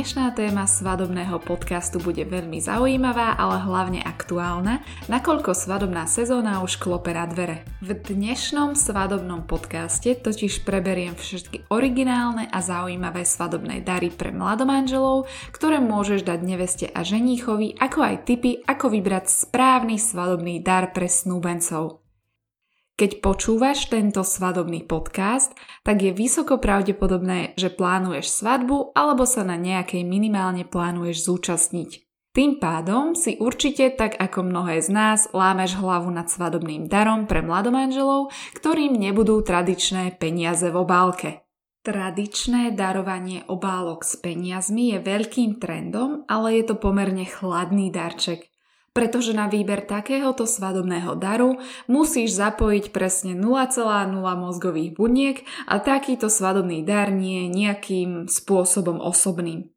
Dnešná téma svadobného podcastu bude veľmi zaujímavá, ale hlavne aktuálna, nakoľko svadobná sezóna už klope na dvere. V dnešnom svadobnom podcaste totiž preberiem všetky originálne a zaujímavé svadobné dary pre mladomanželov, ktoré môžeš dať neveste a ženíchovi, ako aj tipy, ako vybrať správny svadobný dar pre snúbencov. Keď počúvaš tento svadobný podcast, tak je vysoko pravdepodobné, že plánuješ svadbu alebo sa na nejakej minimálne plánuješ zúčastniť. Tým pádom si určite, tak ako mnohé z nás, lámeš hlavu nad svadobným darom pre mladomanželov, ktorým nebudú tradičné peniaze v obálke. Tradičné darovanie obálok s peniazmi je veľkým trendom, ale je to pomerne chladný darček pretože na výber takéhoto svadobného daru musíš zapojiť presne 0,0 mozgových buniek a takýto svadobný dar nie je nejakým spôsobom osobným.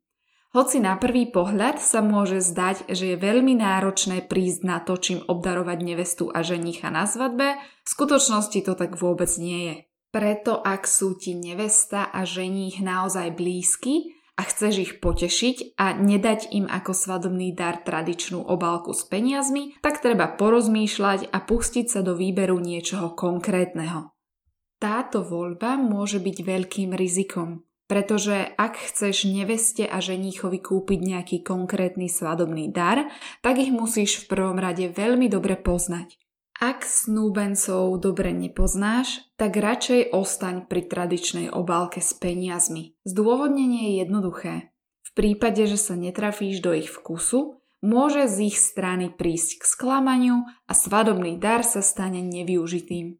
Hoci na prvý pohľad sa môže zdať, že je veľmi náročné prísť na to, čím obdarovať nevestu a ženicha na svadbe, v skutočnosti to tak vôbec nie je. Preto ak sú ti nevesta a ženích naozaj blízky, a chceš ich potešiť a nedať im ako svadobný dar tradičnú obálku s peniazmi, tak treba porozmýšľať a pustiť sa do výberu niečoho konkrétneho. Táto voľba môže byť veľkým rizikom, pretože ak chceš neveste a ženíchovi kúpiť nejaký konkrétny svadobný dar, tak ich musíš v prvom rade veľmi dobre poznať. Ak snúbencov dobre nepoznáš, tak radšej ostaň pri tradičnej obálke s peniazmi. Zdôvodnenie je jednoduché. V prípade, že sa netrafíš do ich vkusu, môže z ich strany prísť k sklamaniu a svadobný dar sa stane nevyužitým.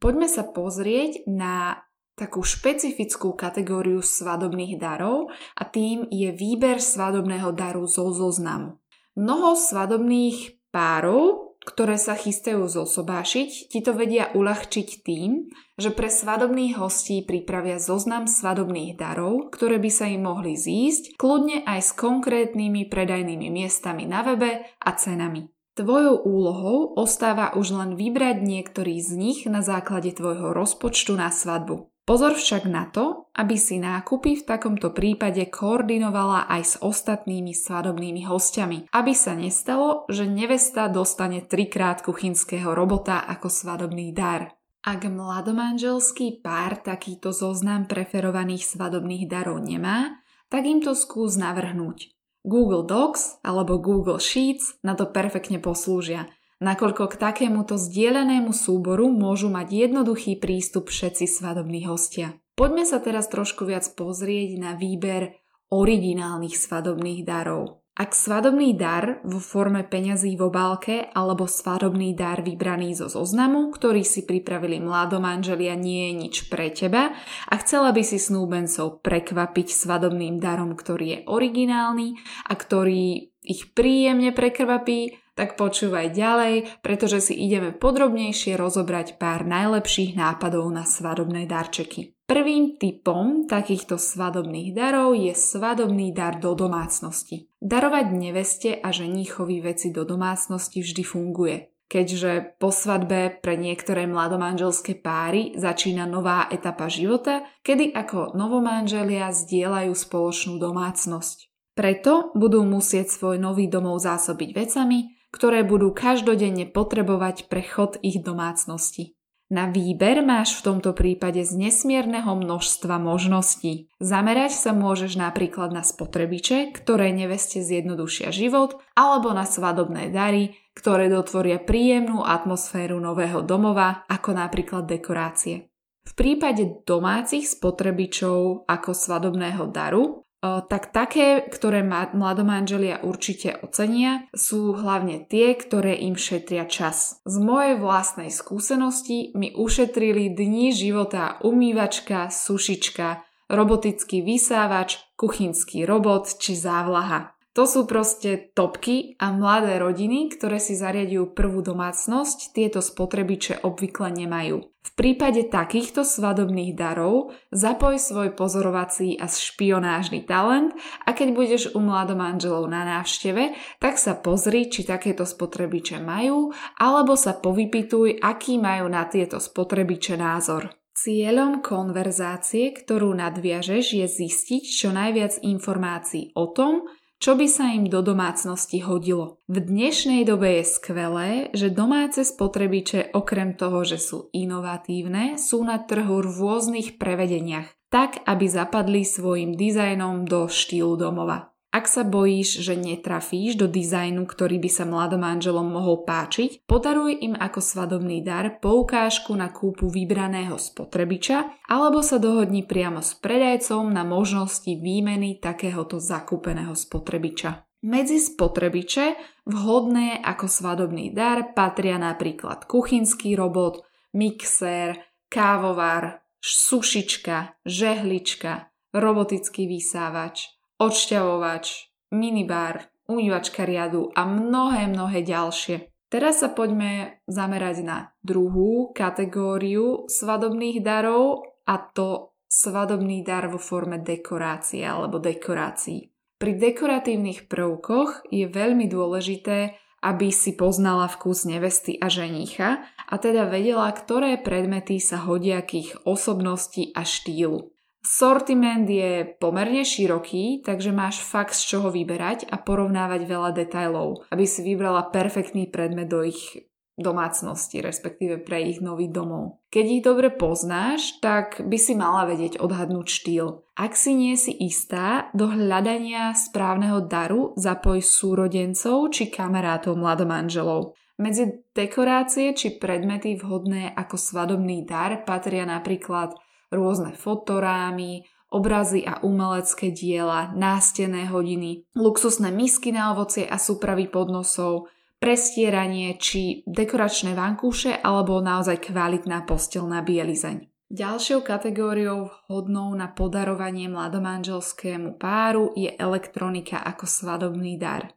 Poďme sa pozrieť na takú špecifickú kategóriu svadobných darov a tým je výber svadobného daru zo zoznamu. Mnoho svadobných párov ktoré sa chystajú zosobášiť, ti to vedia uľahčiť tým, že pre svadobných hostí pripravia zoznam svadobných darov, ktoré by sa im mohli zísť, kľudne aj s konkrétnymi predajnými miestami na webe a cenami. Tvojou úlohou ostáva už len vybrať niektorý z nich na základe tvojho rozpočtu na svadbu. Pozor však na to, aby si nákupy v takomto prípade koordinovala aj s ostatnými svadobnými hostiami, aby sa nestalo, že nevesta dostane trikrát kuchynského robota ako svadobný dar. Ak mladomanželský pár takýto zoznam preferovaných svadobných darov nemá, tak im to skús navrhnúť. Google Docs alebo Google Sheets na to perfektne poslúžia – nakoľko k takémuto zdieľanému súboru môžu mať jednoduchý prístup všetci svadobní hostia. Poďme sa teraz trošku viac pozrieť na výber originálnych svadobných darov. Ak svadobný dar vo forme peňazí v obálke alebo svadobný dar vybraný zo zoznamu, ktorý si pripravili mladomanželia, nie je nič pre teba a chcela by si snúbencov prekvapiť svadobným darom, ktorý je originálny a ktorý ich príjemne prekvapí, tak počúvaj ďalej, pretože si ideme podrobnejšie rozobrať pár najlepších nápadov na svadobné darčeky. Prvým typom takýchto svadobných darov je svadobný dar do domácnosti. Darovať neveste a ženíchovi veci do domácnosti vždy funguje keďže po svadbe pre niektoré mladomanželské páry začína nová etapa života, kedy ako novomanželia zdieľajú spoločnú domácnosť. Preto budú musieť svoj nový domov zásobiť vecami, ktoré budú každodenne potrebovať pre chod ich domácnosti. Na výber máš v tomto prípade z nesmierneho množstva možností. Zamerať sa môžeš napríklad na spotrebiče, ktoré neveste zjednodušia život, alebo na svadobné dary, ktoré dotvoria príjemnú atmosféru nového domova, ako napríklad dekorácie. V prípade domácich spotrebičov ako svadobného daru tak také, ktoré mladomanželia určite ocenia, sú hlavne tie, ktoré im šetria čas. Z mojej vlastnej skúsenosti mi ušetrili dni života umývačka, sušička, robotický vysávač, kuchynský robot či závlaha. To sú proste topky a mladé rodiny, ktoré si zariadujú prvú domácnosť, tieto spotrebiče obvykle nemajú. V prípade takýchto svadobných darov zapoj svoj pozorovací a špionážny talent a keď budeš u mladomanželov na návšteve, tak sa pozri, či takéto spotrebiče majú, alebo sa povypituj, aký majú na tieto spotrebiče názor. Cieľom konverzácie, ktorú nadviažeš, je zistiť čo najviac informácií o tom, čo by sa im do domácnosti hodilo. V dnešnej dobe je skvelé, že domáce spotrebiče okrem toho, že sú inovatívne, sú na trhu v rôznych prevedeniach, tak aby zapadli svojim dizajnom do štýlu domova. Ak sa bojíš, že netrafíš do dizajnu, ktorý by sa mladomanželom mohol páčiť, podaruj im ako svadobný dar poukážku na kúpu vybraného spotrebiča alebo sa dohodni priamo s predajcom na možnosti výmeny takéhoto zakúpeného spotrebiča. Medzi spotrebiče vhodné ako svadobný dar patria napríklad kuchynský robot, mixér, kávovar, sušička, žehlička, robotický vysávač, odšťavovač, minibar, umývačka riadu a mnohé, mnohé ďalšie. Teraz sa poďme zamerať na druhú kategóriu svadobných darov a to svadobný dar vo forme dekorácie alebo dekorácií. Pri dekoratívnych prvkoch je veľmi dôležité, aby si poznala vkus nevesty a ženícha a teda vedela, ktoré predmety sa hodia k ich osobnosti a štýlu. Sortiment je pomerne široký, takže máš fakt z čoho vyberať a porovnávať veľa detajlov, aby si vybrala perfektný predmet do ich domácnosti, respektíve pre ich nový domov. Keď ich dobre poznáš, tak by si mala vedieť odhadnúť štýl. Ak si nie si istá, do hľadania správneho daru zapoj súrodencov či kamarátov mladomanželov. Medzi dekorácie či predmety vhodné ako svadobný dar patria napríklad rôzne fotorámy, obrazy a umelecké diela, nástené hodiny, luxusné misky na ovocie a súpravy podnosov, prestieranie či dekoračné vankúše alebo naozaj kvalitná postelná bielizeň. Ďalšou kategóriou vhodnou na podarovanie mladomanželskému páru je elektronika ako svadobný dar.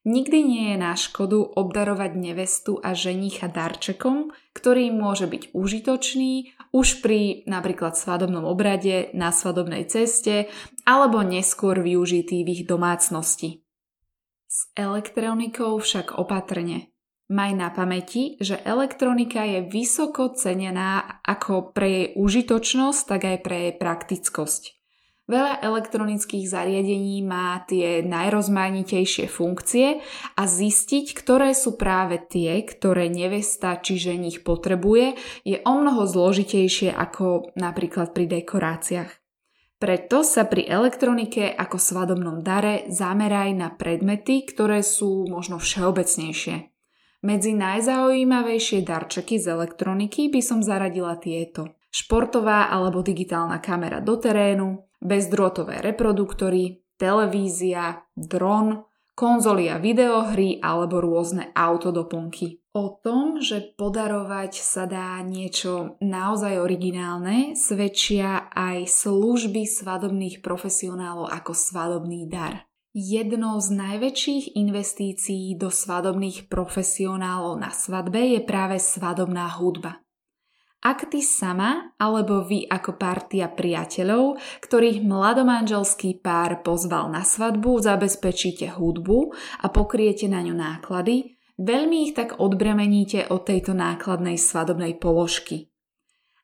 Nikdy nie je na škodu obdarovať nevestu a ženicha darčekom, ktorý môže byť užitočný už pri napríklad svadobnom obrade, na svadobnej ceste alebo neskôr využitý v ich domácnosti. S elektronikou však opatrne. Maj na pamäti, že elektronika je vysoko cenená ako pre jej užitočnosť, tak aj pre jej praktickosť. Veľa elektronických zariadení má tie najrozmanitejšie funkcie a zistiť, ktoré sú práve tie, ktoré nevesta či ženich potrebuje, je o mnoho zložitejšie ako napríklad pri dekoráciách. Preto sa pri elektronike ako svadobnom dare zameraj na predmety, ktoré sú možno všeobecnejšie. Medzi najzaujímavejšie darčeky z elektroniky by som zaradila tieto. Športová alebo digitálna kamera do terénu, bezdrôtové reproduktory, televízia, dron, konzoly a videohry alebo rôzne autodoplnky. O tom, že podarovať sa dá niečo naozaj originálne, svedčia aj služby svadobných profesionálov ako svadobný dar. Jednou z najväčších investícií do svadobných profesionálov na svadbe je práve svadobná hudba. Ak ty sama alebo vy ako partia priateľov, ktorých mladomanželský pár pozval na svadbu, zabezpečíte hudbu a pokriete na ňu náklady, veľmi ich tak odbremeníte od tejto nákladnej svadobnej položky.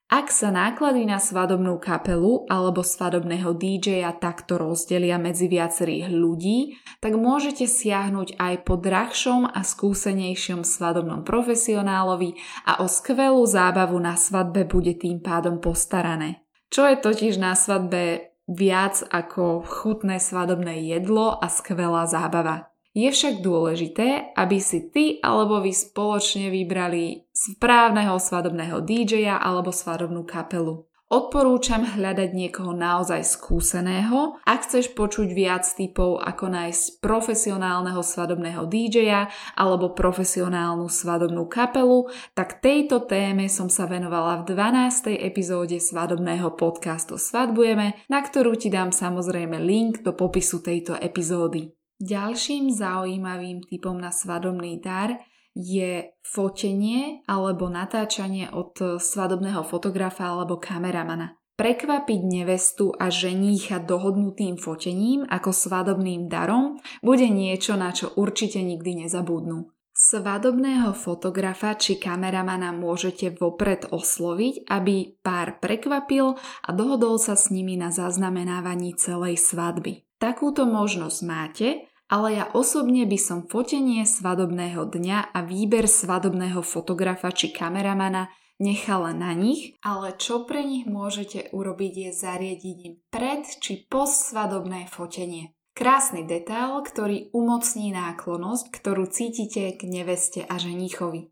Ak sa náklady na svadobnú kapelu alebo svadobného DJ-a takto rozdelia medzi viacerých ľudí, tak môžete siahnuť aj po drahšom a skúsenejšom svadobnom profesionálovi a o skvelú zábavu na svadbe bude tým pádom postarané. Čo je totiž na svadbe viac ako chutné svadobné jedlo a skvelá zábava. Je však dôležité, aby si ty alebo vy spoločne vybrali správneho svadobného DJ-a alebo svadobnú kapelu. Odporúčam hľadať niekoho naozaj skúseného. Ak chceš počuť viac typov, ako nájsť profesionálneho svadobného DJ-a alebo profesionálnu svadobnú kapelu, tak tejto téme som sa venovala v 12. epizóde svadobného podcastu Svadbujeme, na ktorú ti dám samozrejme link do popisu tejto epizódy. Ďalším zaujímavým typom na svadobný dar je fotenie alebo natáčanie od svadobného fotografa alebo kameramana. Prekvapiť nevestu a ženícha dohodnutým fotením ako svadobným darom bude niečo, na čo určite nikdy nezabudnú. Svadobného fotografa či kameramana môžete vopred osloviť, aby pár prekvapil a dohodol sa s nimi na zaznamenávaní celej svadby. Takúto možnosť máte, ale ja osobne by som fotenie svadobného dňa a výber svadobného fotografa či kameramana nechala na nich, ale čo pre nich môžete urobiť je zariadiť im pred či post svadobné fotenie. Krásny detail, ktorý umocní náklonosť, ktorú cítite k neveste a ženichovi.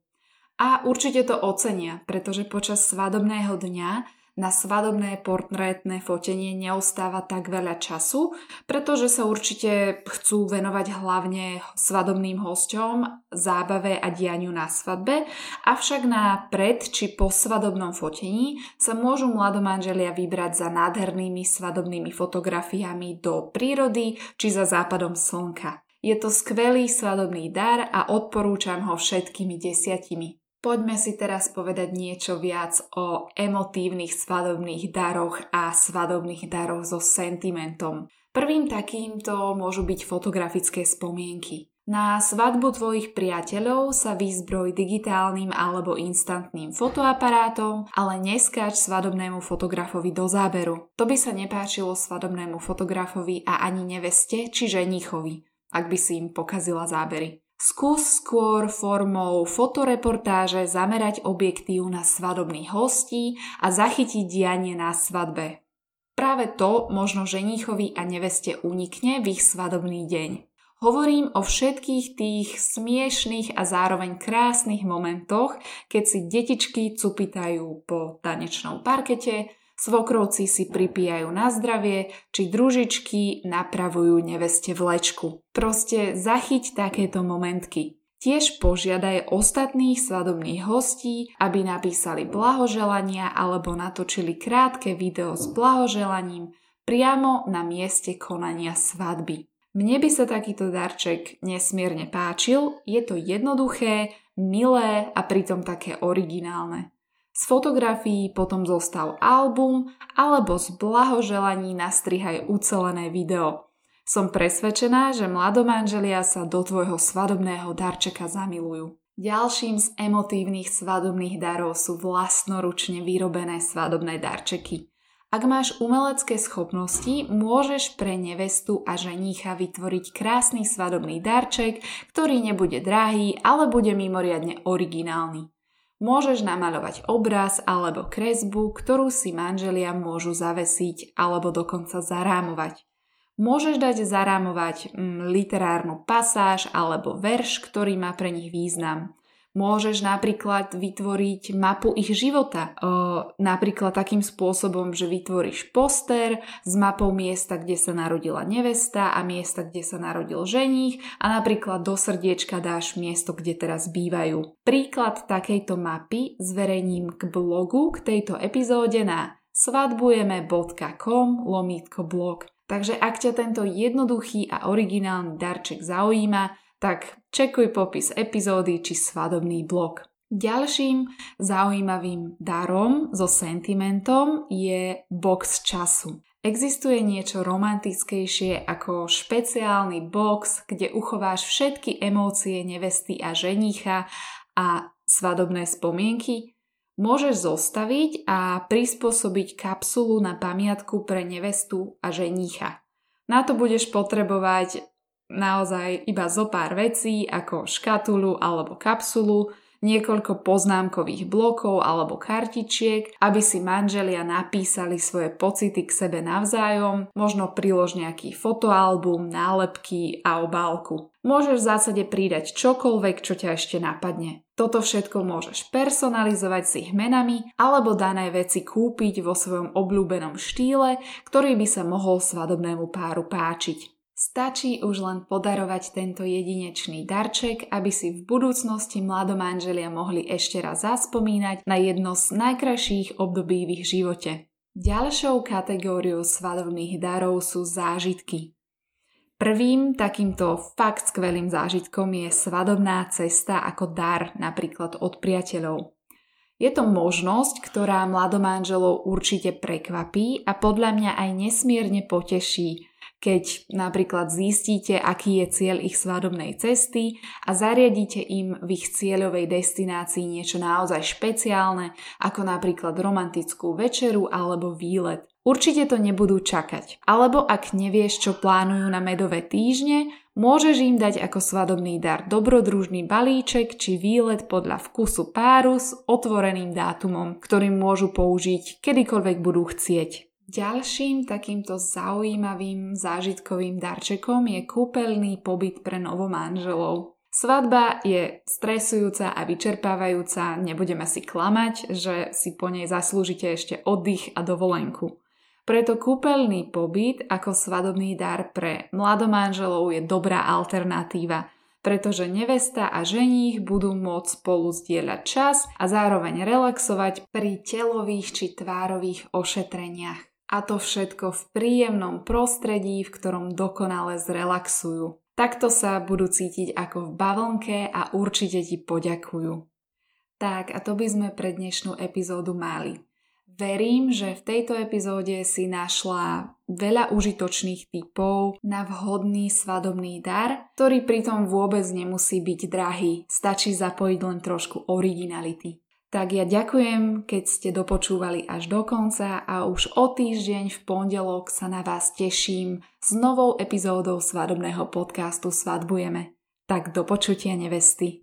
A určite to ocenia, pretože počas svadobného dňa na svadobné portrétne fotenie neostáva tak veľa času, pretože sa určite chcú venovať hlavne svadobným hosťom, zábave a dianiu na svadbe, avšak na pred či po svadobnom fotení sa môžu mladomanželia vybrať za nádhernými svadobnými fotografiami do prírody či za západom slnka. Je to skvelý svadobný dar a odporúčam ho všetkými desiatimi. Poďme si teraz povedať niečo viac o emotívnych svadobných daroch a svadobných daroch so sentimentom. Prvým takýmto môžu byť fotografické spomienky. Na svadbu tvojich priateľov sa vyzbroj digitálnym alebo instantným fotoaparátom, ale neskáč svadobnému fotografovi do záberu. To by sa nepáčilo svadobnému fotografovi a ani neveste či ženichovi, ak by si im pokazila zábery. Skús skôr formou fotoreportáže zamerať objektív na svadobných hostí a zachytiť dianie na svadbe. Práve to možno ženichovi a neveste unikne v ich svadobný deň. Hovorím o všetkých tých smiešných a zároveň krásnych momentoch, keď si detičky cupitajú po tanečnom parkete, Svokrovci si pripíjajú na zdravie, či družičky napravujú neveste vlečku. Proste zachyť takéto momentky. Tiež požiadaj ostatných svadobných hostí, aby napísali blahoželania alebo natočili krátke video s blahoželaním priamo na mieste konania svadby. Mne by sa takýto darček nesmierne páčil, je to jednoduché, milé a pritom také originálne. Z fotografií potom zostal album alebo z blahoželaní nastrihaj ucelené video. Som presvedčená, že mladomanželia sa do tvojho svadobného darčeka zamilujú. Ďalším z emotívnych svadobných darov sú vlastnoručne vyrobené svadobné darčeky. Ak máš umelecké schopnosti, môžeš pre nevestu a ženícha vytvoriť krásny svadobný darček, ktorý nebude drahý, ale bude mimoriadne originálny. Môžeš namaľovať obraz alebo kresbu, ktorú si manželia môžu zavesiť alebo dokonca zarámovať. Môžeš dať zarámovať mm, literárnu pasáž alebo verš, ktorý má pre nich význam. Môžeš napríklad vytvoriť mapu ich života. napríklad takým spôsobom, že vytvoríš poster s mapou miesta, kde sa narodila nevesta a miesta, kde sa narodil ženích a napríklad do srdiečka dáš miesto, kde teraz bývajú. Príklad takejto mapy zverejním k blogu k tejto epizóde na svadbujeme.com lomítko blog. Takže ak ťa tento jednoduchý a originálny darček zaujíma, tak čekuj popis epizódy či svadobný blog. Ďalším zaujímavým darom so sentimentom je box času. Existuje niečo romantickejšie ako špeciálny box, kde uchováš všetky emócie nevesty a ženícha a svadobné spomienky? Môžeš zostaviť a prispôsobiť kapsulu na pamiatku pre nevestu a ženícha. Na to budeš potrebovať naozaj iba zo pár vecí ako škatulu alebo kapsulu, niekoľko poznámkových blokov alebo kartičiek, aby si manželia napísali svoje pocity k sebe navzájom, možno prilož nejaký fotoalbum, nálepky a obálku. Môžeš v zásade pridať čokoľvek, čo ťa ešte napadne. Toto všetko môžeš personalizovať s ich menami alebo dané veci kúpiť vo svojom obľúbenom štýle, ktorý by sa mohol svadobnému páru páčiť. Stačí už len podarovať tento jedinečný darček, aby si v budúcnosti mladomanželia mohli ešte raz zaspomínať na jedno z najkrajších období v ich živote. Ďalšou kategóriou svadobných darov sú zážitky. Prvým takýmto fakt skvelým zážitkom je svadobná cesta ako dar napríklad od priateľov. Je to možnosť, ktorá mladomanželov určite prekvapí a podľa mňa aj nesmierne poteší, keď napríklad zistíte, aký je cieľ ich svadobnej cesty a zariadíte im v ich cieľovej destinácii niečo naozaj špeciálne, ako napríklad romantickú večeru alebo výlet. Určite to nebudú čakať. Alebo ak nevieš, čo plánujú na medové týždne, môžeš im dať ako svadobný dar dobrodružný balíček či výlet podľa vkusu páru s otvoreným dátumom, ktorým môžu použiť kedykoľvek budú chcieť. Ďalším takýmto zaujímavým zážitkovým darčekom je kúpeľný pobyt pre novomanželov. Svadba je stresujúca a vyčerpávajúca, nebudeme si klamať, že si po nej zaslúžite ešte oddych a dovolenku. Preto kúpeľný pobyt ako svadobný dar pre mladomanželov je dobrá alternatíva, pretože nevesta a ženích budú môcť spolu zdieľať čas a zároveň relaxovať pri telových či tvárových ošetreniach. A to všetko v príjemnom prostredí, v ktorom dokonale zrelaxujú. Takto sa budú cítiť ako v bavlnke a určite ti poďakujú. Tak a to by sme pre dnešnú epizódu mali. Verím, že v tejto epizóde si našla veľa užitočných typov na vhodný svadobný dar, ktorý pritom vôbec nemusí byť drahý, stačí zapojiť len trošku originality. Tak ja ďakujem, keď ste dopočúvali až do konca a už o týždeň v pondelok sa na vás teším s novou epizódou svadobného podcastu Svadbujeme. Tak do počutia nevesty.